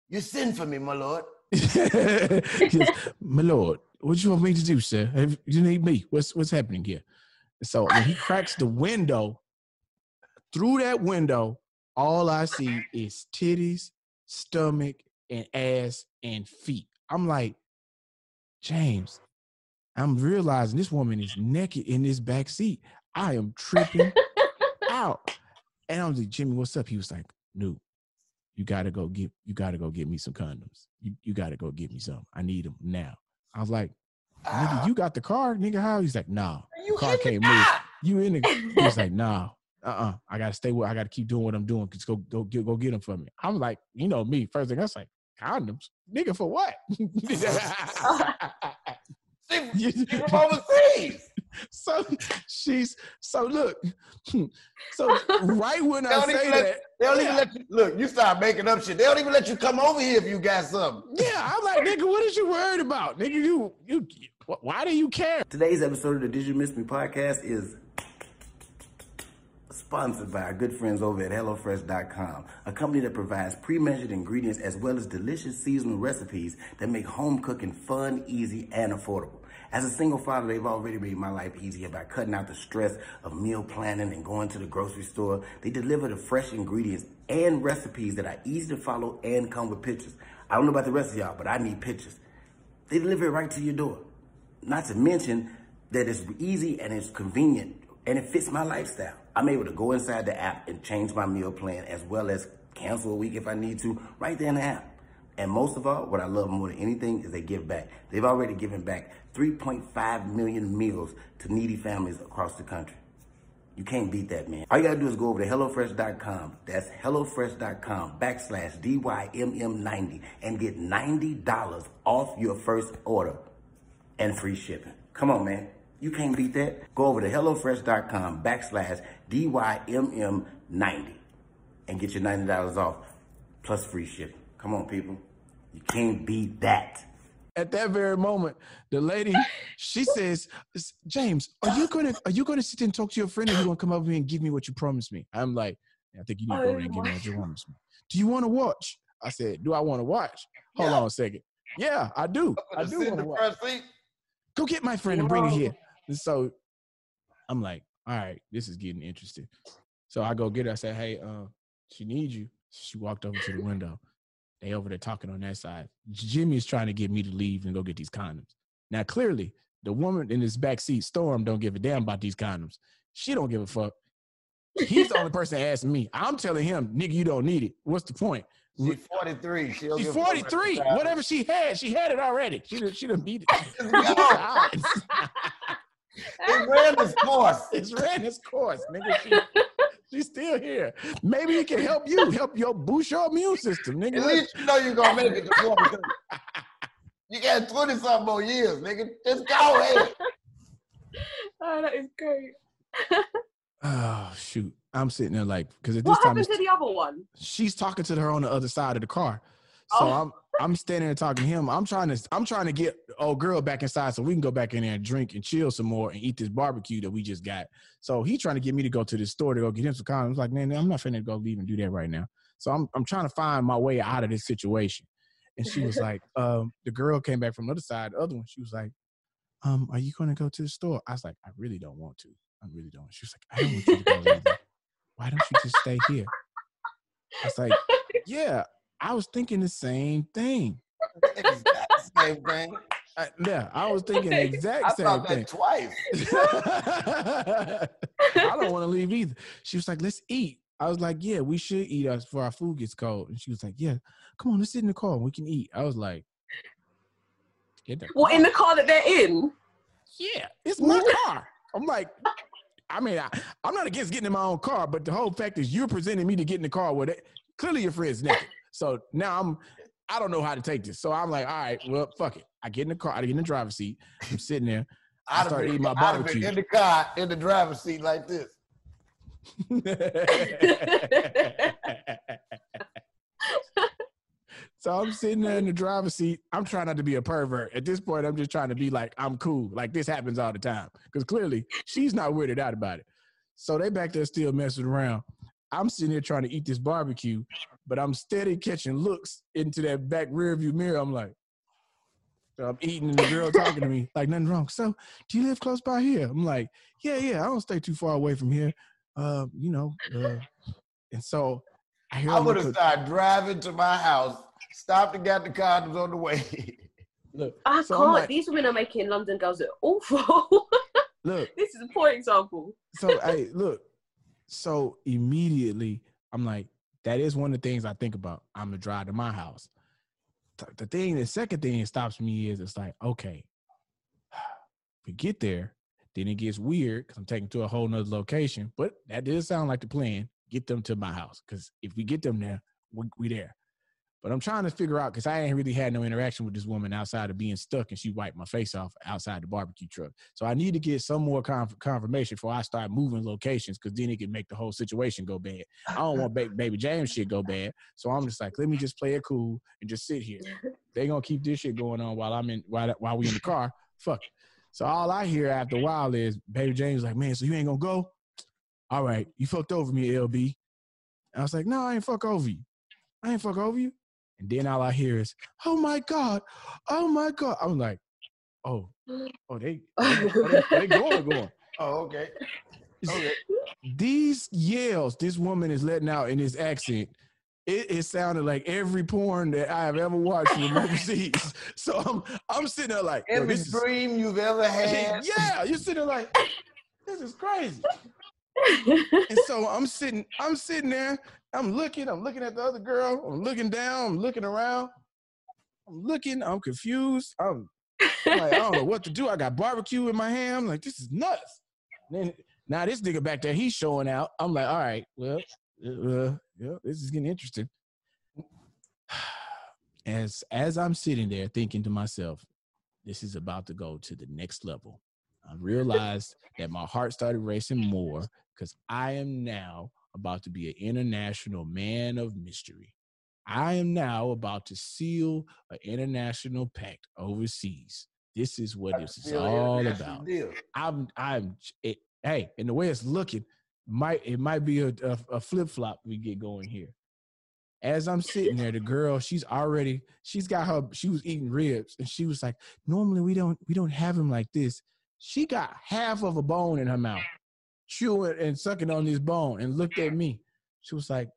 You sin for me, my lord. [laughs] Goes, My lord, what you want me to do, sir? Have- You need me. What's what's happening here? So when he cracks the window, through that window, all I see is titties, stomach, and ass and feet. I'm like, James, I'm realizing this woman is naked in this back seat. I am tripping out. [laughs] And I was like, Jimmy, what's up? He was like, no, you gotta go get you gotta go get me some condoms. You you gotta go get me some. I need them now. I was like, nigga, Ah, you got the car, nigga. How? He's like, nah, you car can't move. You in the. [laughs] He was like, nah, uh, uh I gotta stay with. I gotta keep doing what I'm doing. Cause go go get go get them for me. I'm like, you know me. First thing I was like, condoms, nigga, for what? [laughs] From overseas. [laughs] so she's so look. [laughs] So right when They I don't say even let, that, they don't yeah. even let you look. You start making up shit. They don't even let you come over here if you got something. yeah, I'm like, nigga, what is you worried about, nigga? You you, why do you care? Today's episode of the Did You Miss Me podcast is sponsored by our good friends over at HelloFresh.com, a company that provides pre-measured ingredients as well as delicious seasonal recipes that make home cooking fun, easy, and affordable. As a single father, they've already made my life easier by cutting out the stress of meal planning and going to the grocery store. They deliver the fresh ingredients and recipes that are easy to follow and come with pictures. I don't know about the rest of y'all, but I need pictures. They deliver it right to your door. Not to mention that it's easy and it's convenient and it fits my lifestyle. I'm able to go inside the app and change my meal plan as well as cancel a week if I need to right there in the app. And most of all, what I love more than anything is they give back. They've already given back 3.5 million meals to needy families across the country. You can't beat that, man. All you gotta do is go over to HelloFresh.com. That's HelloFresh.com backslash DYMM90 and get $90 off your first order and free shipping. Come on, man. You can't beat that. Go over to HelloFresh.com backslash DYMM90 and get your $90 off plus free shipping. Come on, people. You can't beat that. At that very moment, the lady she says, "James, are you gonna are you gonna sit and talk to your friend, or you gonna come over here and give me what you promised me?" I'm like, "I think you need to go over and give me what you promised me." Do you want to watch? I said, "Do I want to watch?" Hold Yeah. on a second. Yeah, I do. I do want to watch. seat. Go get my friend and bring her here. And so I'm like, all right, this is getting interesting. So I go get her. I say, hey, uh, she needs you. She walked over to the window. They over there talking on that side. Jimmy is trying to get me to leave and go get these condoms. Now, clearly, the woman in this back seat, Storm, don't give a damn about these condoms. She don't give a fuck. He's the only person asking me. I'm telling him, nigga, you don't need it. What's the point? She's 43. She'll She's give a fuck 43. Whatever she had, she had it already. She done, she done beat it. [laughs] It ran this course. [laughs] it's ran its course, nigga. She, she's still here. Maybe it can help you, help your boost your immune system, nigga. At least you know you're gonna make it to 43. You got 20 something more years, nigga. Just go ahead. [laughs] oh, that is great. [sighs] Oh shoot, I'm sitting there like because at this What time happened to the other one? she's talking to her on the other side of the car. So Oh. I'm I'm standing there talking to him. I'm trying to I'm trying to get old girl back inside so we can go back in there and drink and chill some more and eat this barbecue that we just got. So he trying to get me to go to the store to go get him some condoms. Like, man, I'm not finna go leave and do that right now. So I'm I'm trying to find my way out of this situation. And she was like, [laughs] um, the girl came back from the other side, the other one. She was like, um, are you gonna go to the store? I was like, I really don't want to. I really don't. She was like, I don't want you to go [laughs] either. Why don't you just stay here? I was like, [laughs] yeah, I was thinking the same thing. Exact same thing. I, yeah, I was [laughs] thinking the I exact same thought thing. that twice. [laughs] I don't want to leave either. She was like, let's eat. I was like, yeah, we should eat us before our food gets cold. And she was like, yeah, come on, let's sit in the car and we can eat. I was like, get the What in the car that they're in? yeah, it's my car. I'm like, I mean, I, I'm not against getting in my own car, but the whole fact is you're presenting me to get in the car with it. Clearly, your friend's naked. So now I'm, I don't know how to take this. So I'm like, all right, well, fuck it. I get in the car, I get in the driver's seat. I'm sitting there. I been, eating my barbecue. in the car, in the driver's seat like this. [laughs] so I'm sitting there in the driver's seat. I'm trying not to be a pervert. At this point, I'm just trying to be like, I'm cool. Like this happens all the time. Because clearly she's not weirded out about it. So they back there still messing around. I'm sitting here trying to eat this barbecue, but I'm steady catching looks into that back rear view mirror. I'm like, so I'm eating and the girl talking to me, like nothing wrong. So, do you live close by here? I'm like, yeah, yeah, I don't stay too far away from here. Uh, you know, uh, and so I hear I her would have look- started driving to my house, stopped and got the condoms on the way. [laughs] look, I So can't. like- These women are making London girls look awful. [laughs] look, this is a poor example. so hey, look. So immediately I'm like, that is one of the things I think about. I'm gonna drive to my house. The thing, the second thing that stops me is it's like, okay, [sighs] we get there, then it gets weird because I'm taking to a whole nother location. But that did sound like the plan. Get them to my house. Because if we get them there, we, we there. But I'm trying to figure out because I ain't really had no interaction with this woman outside of being stuck, and she wiped my face off outside the barbecue truck. So I need to get some more conf- confirmation before I start moving locations, because then it could make the whole situation go bad. I don't want ba- baby James shit go bad, so I'm just like, let me just play it cool and just sit here. [laughs] They gonna keep this shit going on while I'm in while while we in the car. Fuck. It. So all I hear after a while is baby James like, man, so you ain't gonna go? All right, you fucked over me, LB. And I was like, no, I ain't fuck over you. I ain't fuck over you. And then all I hear is, "Oh my god, oh my god!" I'm like, "Oh, oh they, [laughs] oh, they, oh, they oh, going, going." Oh, okay. Okay. These yells this woman is letting out in this accent, it, it sounded like every porn that I have ever watched from overseas. [laughs] So I'm, I'm sitting there like, Every this is, you've ever [laughs] had. yeah, you're sitting there like, this is crazy. And so I'm sitting, I'm sitting there, I'm looking, I'm looking at the other girl, I'm looking down, I'm looking around, I'm looking, I'm confused. I'm, I'm like, I don't know what to do. I got barbecue in my hand. I'm like, this is nuts. And then now this nigga back there, he's showing out. I'm like, all right, well, uh, yeah, this is getting interesting. [sighs] As as I'm sitting there thinking to myself, this is about to go to the next level. I realized that my heart started racing more because I am now about to be an international man of mystery. I am now about to seal an international pact overseas. This is what this is all about. deal. I'm, I'm, it, hey, and the way it's looking, might it might be a, a, a flip flop we get going here. As I'm sitting there, the girl, she's already, she's got her, she was eating ribs, and she was like, normally we don't, we don't have him like this. She got half of a bone in her mouth, chewing and sucking on this bone, and looked at me. She was like,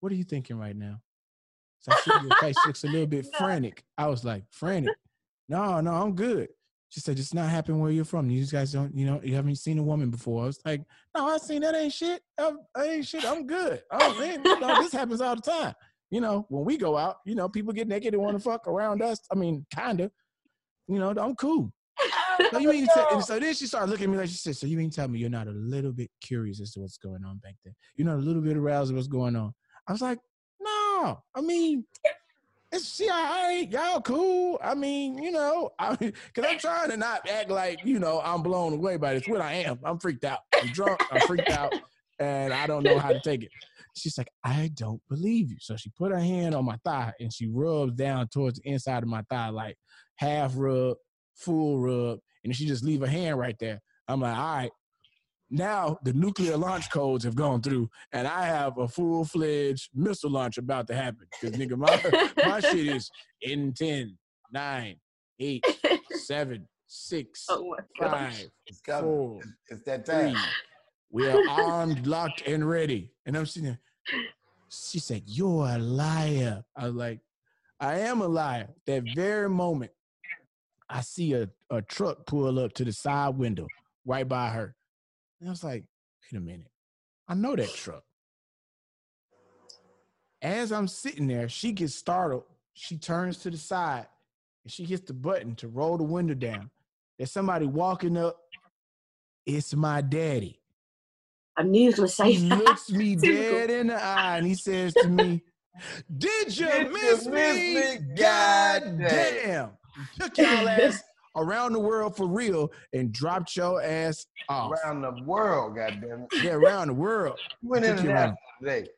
"What are you thinking right now?" So your face looks a little bit [laughs] frantic. I was like, "Frantic? No, no, I'm good." She said, "It's not happening where you're from. You guys don't, you know, you haven't seen a woman before." I was like, "No, I seen that ain't shit. I, I ain't shit. I'm good. I ain't, you know, this happens all the time. You know, when we go out, you know, people get naked and want to fuck around us. I mean, kinda. You know, I'm cool. So you mean to and [laughs] so then she started looking at me like she said, "So you mean to tell me you're not a little bit curious as to what's going on back there? You're not a little bit aroused at what's going on?" I was like, "No, I mean, it's see, I y'all cool. I mean, you know, I cause I'm trying to not act like you know I'm blown away by this. What I am, I'm freaked out. I'm drunk. I'm freaked out, and I don't know how to take it." She's like, I don't believe you. So she put her hand on my thigh and she rubs down towards the inside of my thigh, like half rub, full rub, and she just leave her hand right there. I'm like, all right. Now the nuclear launch codes have gone through, and I have a full fledged missile launch about to happen. Because nigga, my my [laughs] shit is in 10, 9, 8, 7, 6, [laughs] oh 5, It's four, It's, it's that three. time. We are armed, locked, and ready. And I'm sitting there. She said, You're a liar. I was like, I am a liar. That very moment, I see a, a truck pull up to the side window right by her. And I was like, wait a minute. I know that truck. As I'm sitting there, she gets startled. She turns to the side and she hits the button to roll the window down. There's somebody walking up. It's my daddy. I knew you were gonna say He that. [laughs] looks me [laughs] dead in the eye and he says to me, [laughs] Did you Did you miss miss me? me? God damn. Took y'all ass around the world for real and dropped your ass off. Around the world, goddamn it. Yeah, around the world. [laughs] You went Took you international today.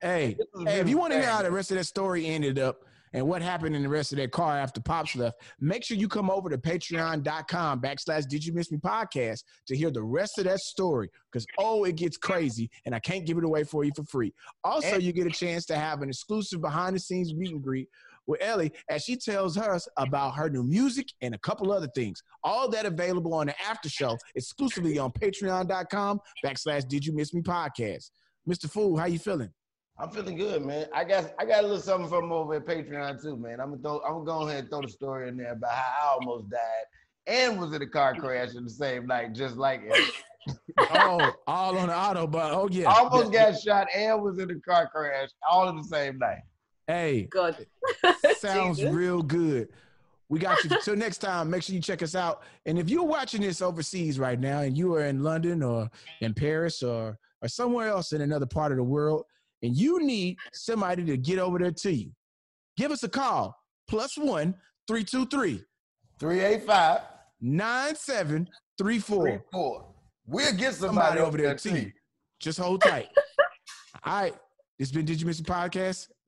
Hey, hey, if you want to hear how the rest of that story ended up and what happened in the rest of that car after Pops left, make sure you come over to patreon.com backslash Did You Miss Me podcast to hear the rest of that story. Because, oh, it gets crazy and I can't give it away for you for free. Also, And- you get a chance to have an exclusive behind the scenes meet and greet with Eli as she tells us about her new music and a couple other things. All that available on the after show exclusively on patreon.com backslash Did You Miss Me podcast. Mr. Fool, how you feeling? I'm feeling good, man. I got I got a little something from over at Patreon too, man. I'm gonna throw, I'm gonna go ahead and throw the story in there about how I almost died and was in a car crash in the same night, just like it. [laughs] oh, all on the autobahn. Oh yeah. almost That- got shot and was in a car crash all in the same night. Hey, God. [laughs] sounds Jesus. real good. We got you. Till next time, make sure you check us out. And if you're watching this overseas right now and you are in London or in Paris or or somewhere else in another part of the world, and you need somebody to get over there to you, give us a call. Plus one 323 385 9734. We'll get Somebody over there to you. Just hold tight. All right. This has been Did You Miss the Podcast?